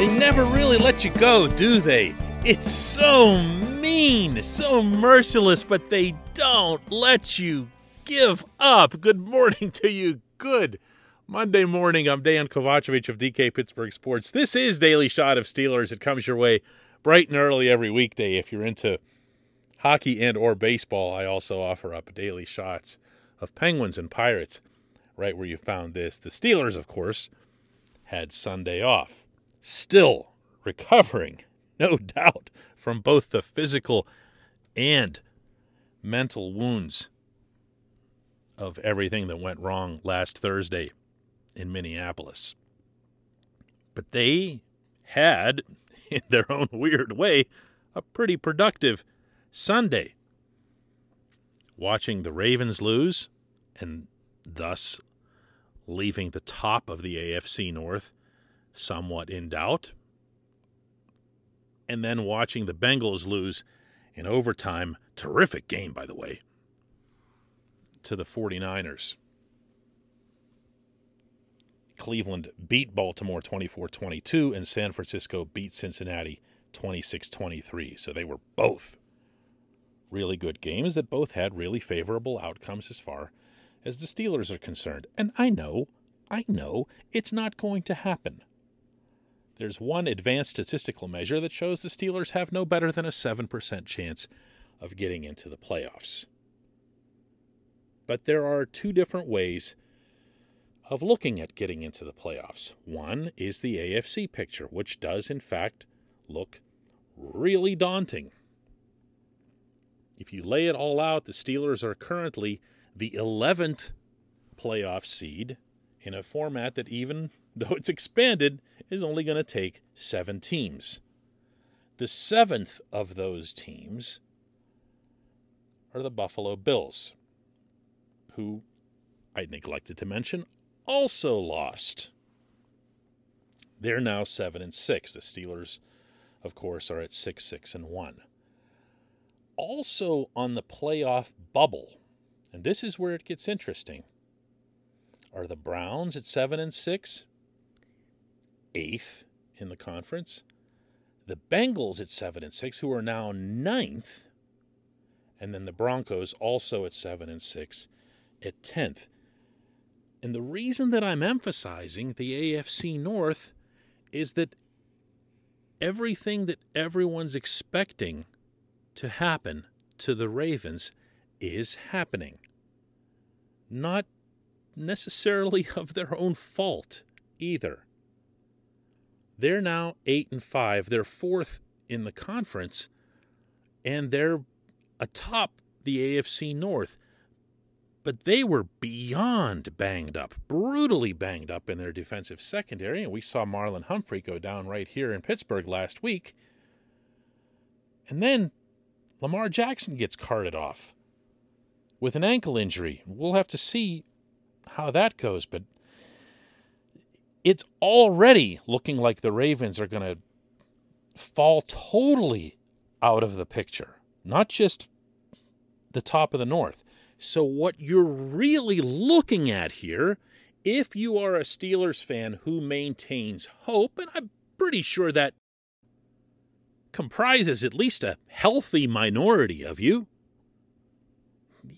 They never really let you go, do they? It's so mean, so merciless, but they don't let you give up. Good morning to you. Good Monday morning. I'm Dan Kovacevic of DK Pittsburgh Sports. This is Daily Shot of Steelers. It comes your way bright and early every weekday. If you're into hockey and or baseball, I also offer up daily shots of Penguins and Pirates right where you found this. The Steelers, of course, had Sunday off still recovering, no doubt, from both the physical and mental wounds of everything that went wrong last Thursday in Minneapolis. But they had, in their own weird way, a pretty productive Sunday. Watching the Ravens lose and thus leaving the top of the AFC North somewhat in doubt. And then watching the Bengals lose in overtime, terrific game, by the way, to the 49ers. Cleveland beat Baltimore 24 22, and San Francisco beat Cincinnati 26 23. So they were both really good games that both had really favorable outcomes as far as the Steelers are concerned. And I know, I know it's not going to happen. There's one advanced statistical measure that shows the Steelers have no better than a 7% chance of getting into the playoffs. But there are two different ways of looking at getting into the playoffs. One is the AFC picture, which does, in fact, look really daunting. If you lay it all out, the Steelers are currently the 11th playoff seed in a format that, even though it's expanded, is only going to take seven teams. The seventh of those teams are the Buffalo Bills, who I neglected to mention also lost. They're now seven and six. The Steelers, of course, are at six, six and one. Also on the playoff bubble, and this is where it gets interesting, are the Browns at seven and six eighth in the conference. The Bengals at seven and six, who are now ninth, and then the Broncos also at seven and six at tenth. And the reason that I'm emphasizing the AFC North is that everything that everyone's expecting to happen to the Ravens is happening. Not necessarily of their own fault either. They're now 8 and 5. They're fourth in the conference and they're atop the AFC North. But they were beyond banged up, brutally banged up in their defensive secondary. And we saw Marlon Humphrey go down right here in Pittsburgh last week. And then Lamar Jackson gets carted off with an ankle injury. We'll have to see how that goes. But it's already looking like the Ravens are going to fall totally out of the picture, not just the top of the North. So, what you're really looking at here, if you are a Steelers fan who maintains hope, and I'm pretty sure that comprises at least a healthy minority of you,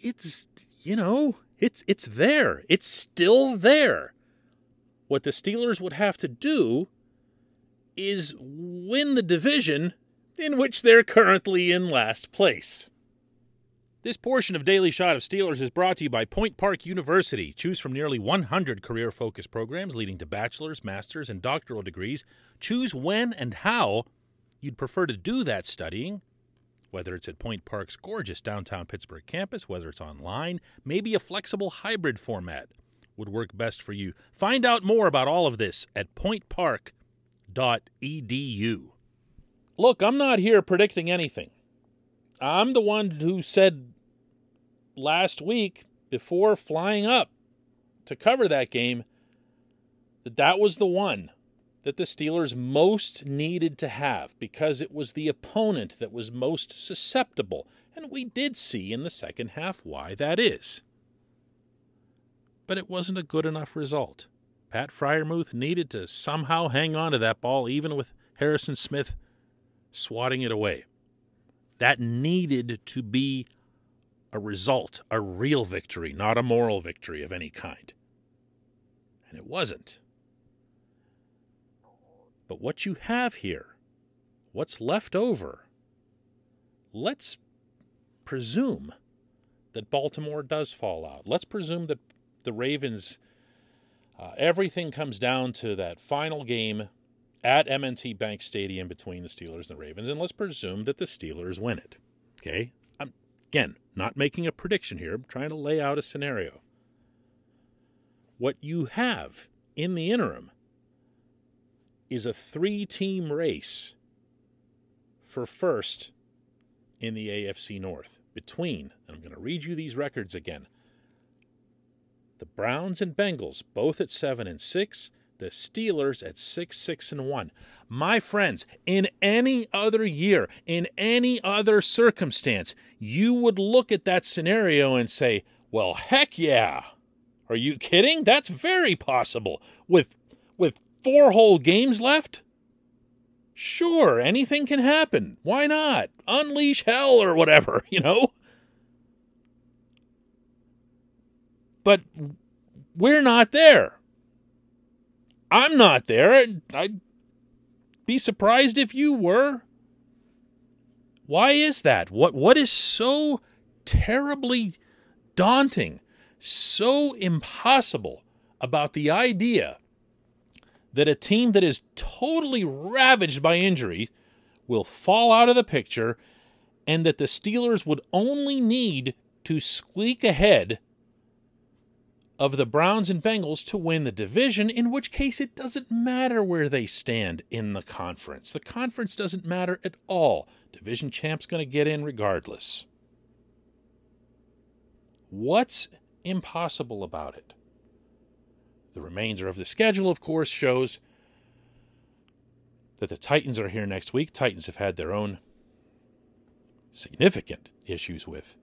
it's you know, it's it's there. It's still there. What the Steelers would have to do is win the division in which they're currently in last place. This portion of Daily Shot of Steelers is brought to you by Point Park University. Choose from nearly 100 career focused programs leading to bachelor's, master's, and doctoral degrees. Choose when and how you'd prefer to do that studying, whether it's at Point Park's gorgeous downtown Pittsburgh campus, whether it's online, maybe a flexible hybrid format would work best for you. Find out more about all of this at pointpark.edu. Look, I'm not here predicting anything. I'm the one who said last week before flying up to cover that game that that was the one that the Steelers most needed to have because it was the opponent that was most susceptible. And we did see in the second half why that is. But it wasn't a good enough result. Pat Freiermuth needed to somehow hang on to that ball, even with Harrison Smith swatting it away. That needed to be a result, a real victory, not a moral victory of any kind. And it wasn't. But what you have here, what's left over, let's presume that Baltimore does fall out. Let's presume that the Ravens, uh, everything comes down to that final game at M&T Bank Stadium between the Steelers and the Ravens, and let's presume that the Steelers win it. Okay? I'm, again, not making a prediction here. I'm trying to lay out a scenario. What you have in the interim is a three team race for first in the AFC North between, I'm going to read you these records again. The Browns and Bengals, both at 7 and 6, the Steelers at 6 6 and 1. My friends, in any other year, in any other circumstance, you would look at that scenario and say, "Well, heck yeah." Are you kidding? That's very possible with with four whole games left. Sure, anything can happen. Why not? Unleash hell or whatever, you know? But we're not there. I'm not there. I'd be surprised if you were. Why is that? What what is so terribly daunting, so impossible about the idea that a team that is totally ravaged by injury will fall out of the picture and that the Steelers would only need to squeak ahead of the Browns and Bengals to win the division, in which case it doesn't matter where they stand in the conference. The conference doesn't matter at all. Division champ's going to get in regardless. What's impossible about it? The remainder of the schedule, of course, shows that the Titans are here next week. Titans have had their own significant issues with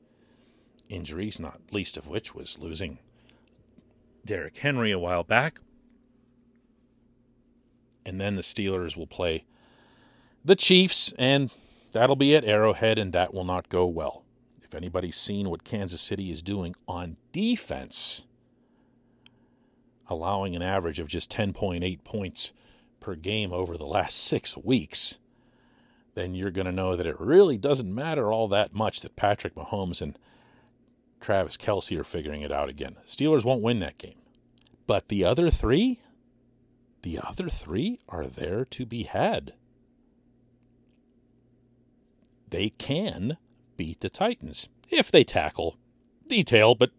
injuries, not least of which was losing Derrick Henry a while back. And then the Steelers will play the Chiefs, and that'll be at Arrowhead, and that will not go well. If anybody's seen what Kansas City is doing on defense, allowing an average of just 10.8 points per game over the last six weeks, then you're going to know that it really doesn't matter all that much that Patrick Mahomes and Travis Kelce are figuring it out again. Steelers won't win that game. But the other three, the other three are there to be had. They can beat the Titans if they tackle. Detail, but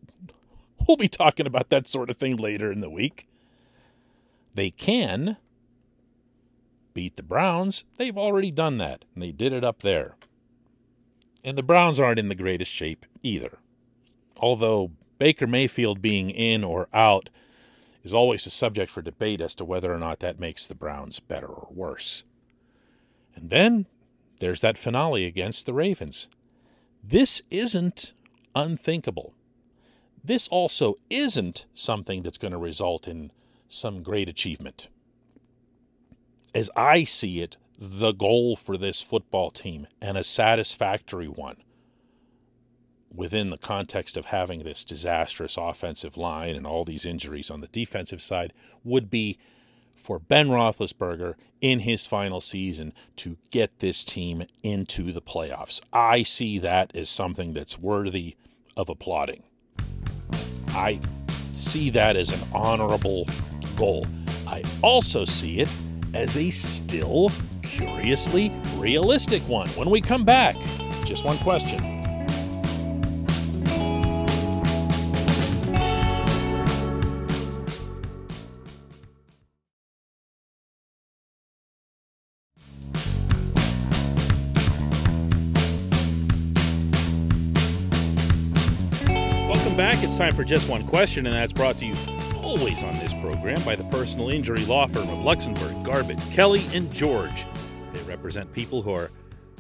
we'll be talking about that sort of thing later in the week. They can beat the Browns. They've already done that, and they did it up there. And the Browns aren't in the greatest shape either although Baker Mayfield being in or out is always a subject for debate as to whether or not that makes the Browns better or worse. And then there's that finale against the Ravens. This isn't unthinkable. This also isn't something that's going to result in some great achievement. As I see it, the goal for this football team, and a satisfactory one, within the context of having this disastrous offensive line and all these injuries on the defensive side would be for Ben Roethlisberger in his final season to get this team into the playoffs. I see that as something that's worthy of applauding. I see that as an honorable goal. I also see it as a still curiously realistic one. When we come back, just one question. Time for just one question, and that's brought to you always on this program by the personal injury law firm of Luxenberg, Garbett, Kelly, and George. They represent people who are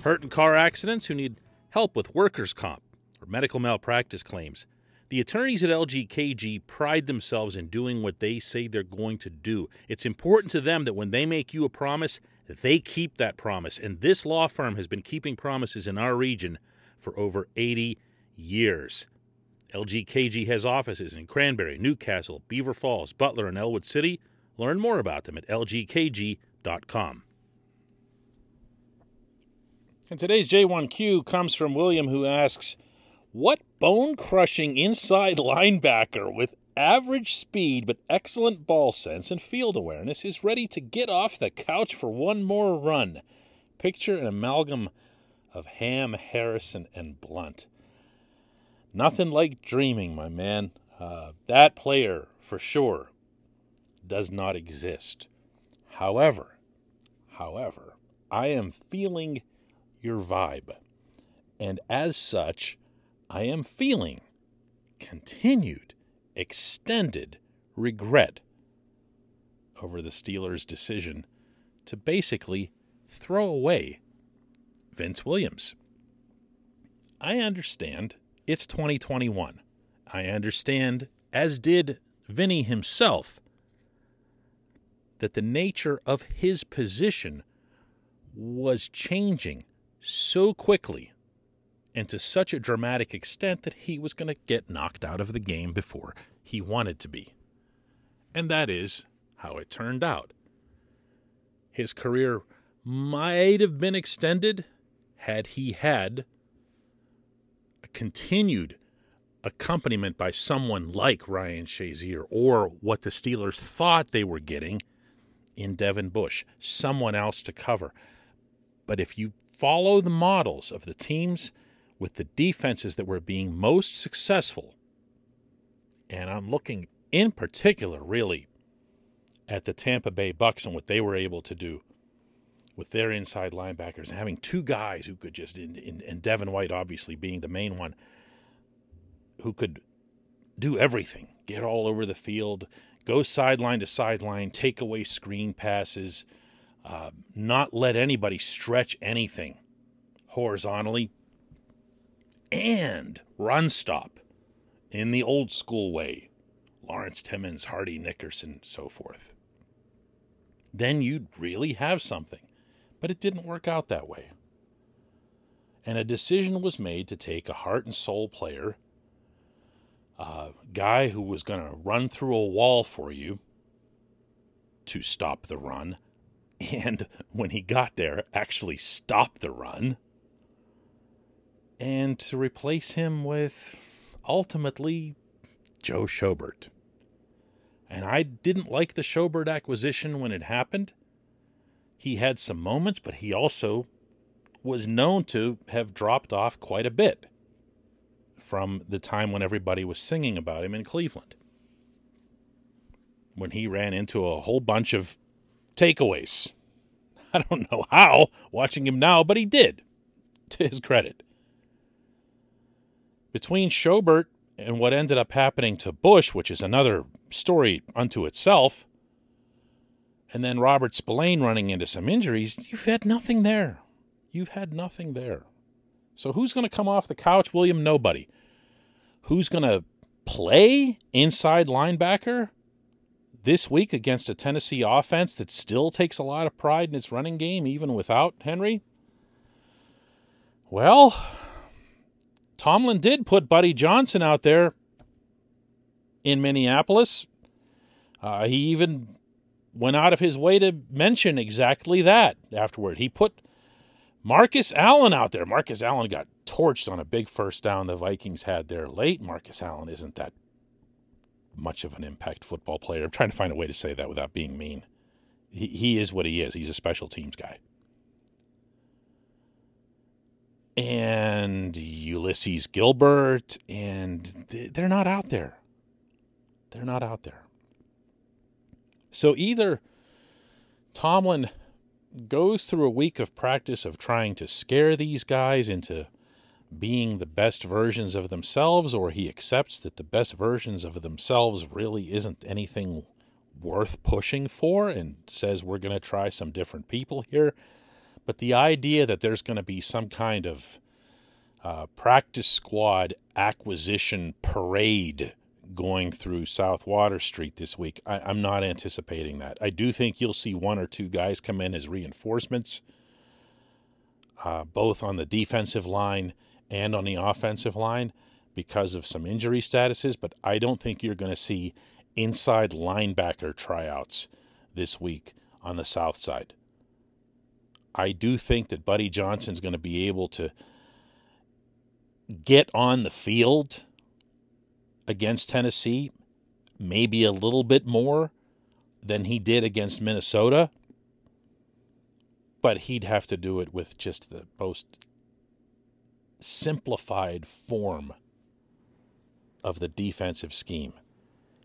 hurt in car accidents who need help with workers' comp or medical malpractice claims. The attorneys at LGKG pride themselves in doing what they say they're going to do. It's important to them that when they make you a promise, they keep that promise. And this law firm has been keeping promises in our region for over 80 years. LGKG has offices in Cranberry, New Castle, Beaver Falls, Butler, and Ellwood City. Learn more about them at lgkg.com. And today's J1Q comes from William, who asks What bone crushing inside linebacker with average speed but excellent ball sense and field awareness is ready to get off the couch for one more run? Picture an amalgam of Ham, Harrison, and Blount. Nothing like dreaming, my man. Uh, that player, for sure, does not exist. However, however, I am feeling your vibe. And as such, I am feeling continued, extended regret over the Steelers' decision to basically throw away Vince Williams. I understand it's 2021. I understand, as did Vinny himself, that the nature of his position was changing so quickly and to such a dramatic extent that he was going to get knocked out of the game before he wanted to be. And that is how it turned out. His career might have been extended had he had continued accompaniment by someone like Ryan Shazier or what the Steelers thought they were getting in Devin Bush, someone else to cover. But if you follow the models of the teams with the defenses that were being most successful, and I'm looking in particular really at the Tampa Bay Bucks and what they were able to do with their inside linebackers and having two guys who could just, and Devin White obviously being the main one, who could do everything, get all over the field, go sideline to sideline, take away screen passes, uh, not let anybody stretch anything horizontally, and run stop in the old school way. Lawrence Timmons, Hardy Nickerson, so forth. Then you'd really have something. But it didn't work out that way. And a decision was made to take a heart and soul player, a guy who was going to run through a wall for you to stop the run, and when he got there, actually stop the run, and to replace him with ultimately Joe Schobert. And I didn't like the Schobert acquisition when it happened he had some moments, but he also was known to have dropped off quite a bit from the time when everybody was singing about him in Cleveland. When he ran into a whole bunch of takeaways. I don't know how, watching him now, but he did, to his credit. Between Schobert and what ended up happening to Bush, which is another story unto itself, and then Robert Spillane running into some injuries, you've had nothing there. You've had nothing there. So who's going to come off the couch? William, nobody. Who's going to play inside linebacker this week against a Tennessee offense that still takes a lot of pride in its running game, even without Henry? Well, Tomlin did put Buddy Johnson out there in Minneapolis. Uh, he even went out of his way to mention exactly that afterward. He put Marcus Allen out there. Marcus Allen got torched on a big first down the Vikings had there late. Marcus Allen isn't that much of an impact football player. I'm trying to find a way to say that without being mean. He, he is what he is. He's a special teams guy. And Ulysees Gilbert, and they're not out there. They're not out there. So either Tomlin goes through a week of practice of trying to scare these guys into being the best versions of themselves, or he accepts that the best versions of themselves really isn't anything worth pushing for and says we're going to try some different people here. But the idea that there's going to be some kind of uh, practice squad acquisition parade going through South Water Street this week. I, am not anticipating that. I do think you'll see one or two guys come in as reinforcements, uh, both on the defensive line and on the offensive line because of some injury statuses, but I don't think you're going to see inside linebacker tryouts this week on the South side. I do think that Buddy Johnson's going to be able to get on the field against Tennessee, maybe a little bit more than he did against Minnesota, but he'd have to do it with just the most simplified form of the defensive scheme.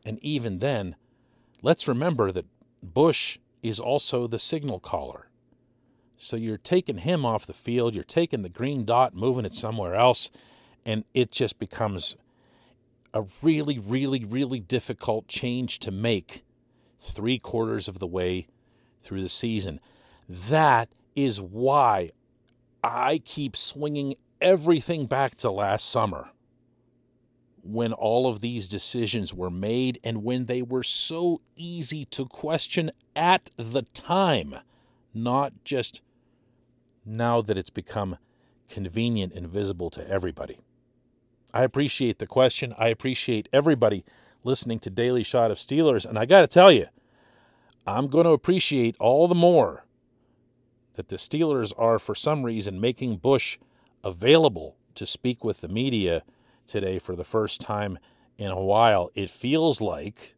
And even then, let's remember that Bush is also the signal caller. So you're taking him off the field, you're taking the green dot, moving it somewhere else, and it just becomes a really, really, really difficult change to make three quarters of the way through the season. That is why I keep swinging everything back to last summer when all of these decisions were made and when they were so easy to question at the time, not just now that it's become convenient and visible to everybody. I appreciate the question. I appreciate everybody listening to Daily Shot of Steelers. And I got to tell you, I'm going to appreciate all the more that the Steelers are, for some reason, making Bush available to speak with the media today for the first time in a while. It feels like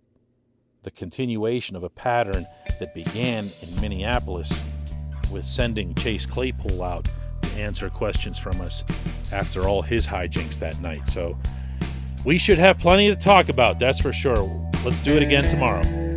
the continuation of a pattern that began in Minneapolis with sending Chase Claypool out answer questions from us after all his hijinks that night. So we should have plenty to talk about, that's for sure. Let's do it again tomorrow.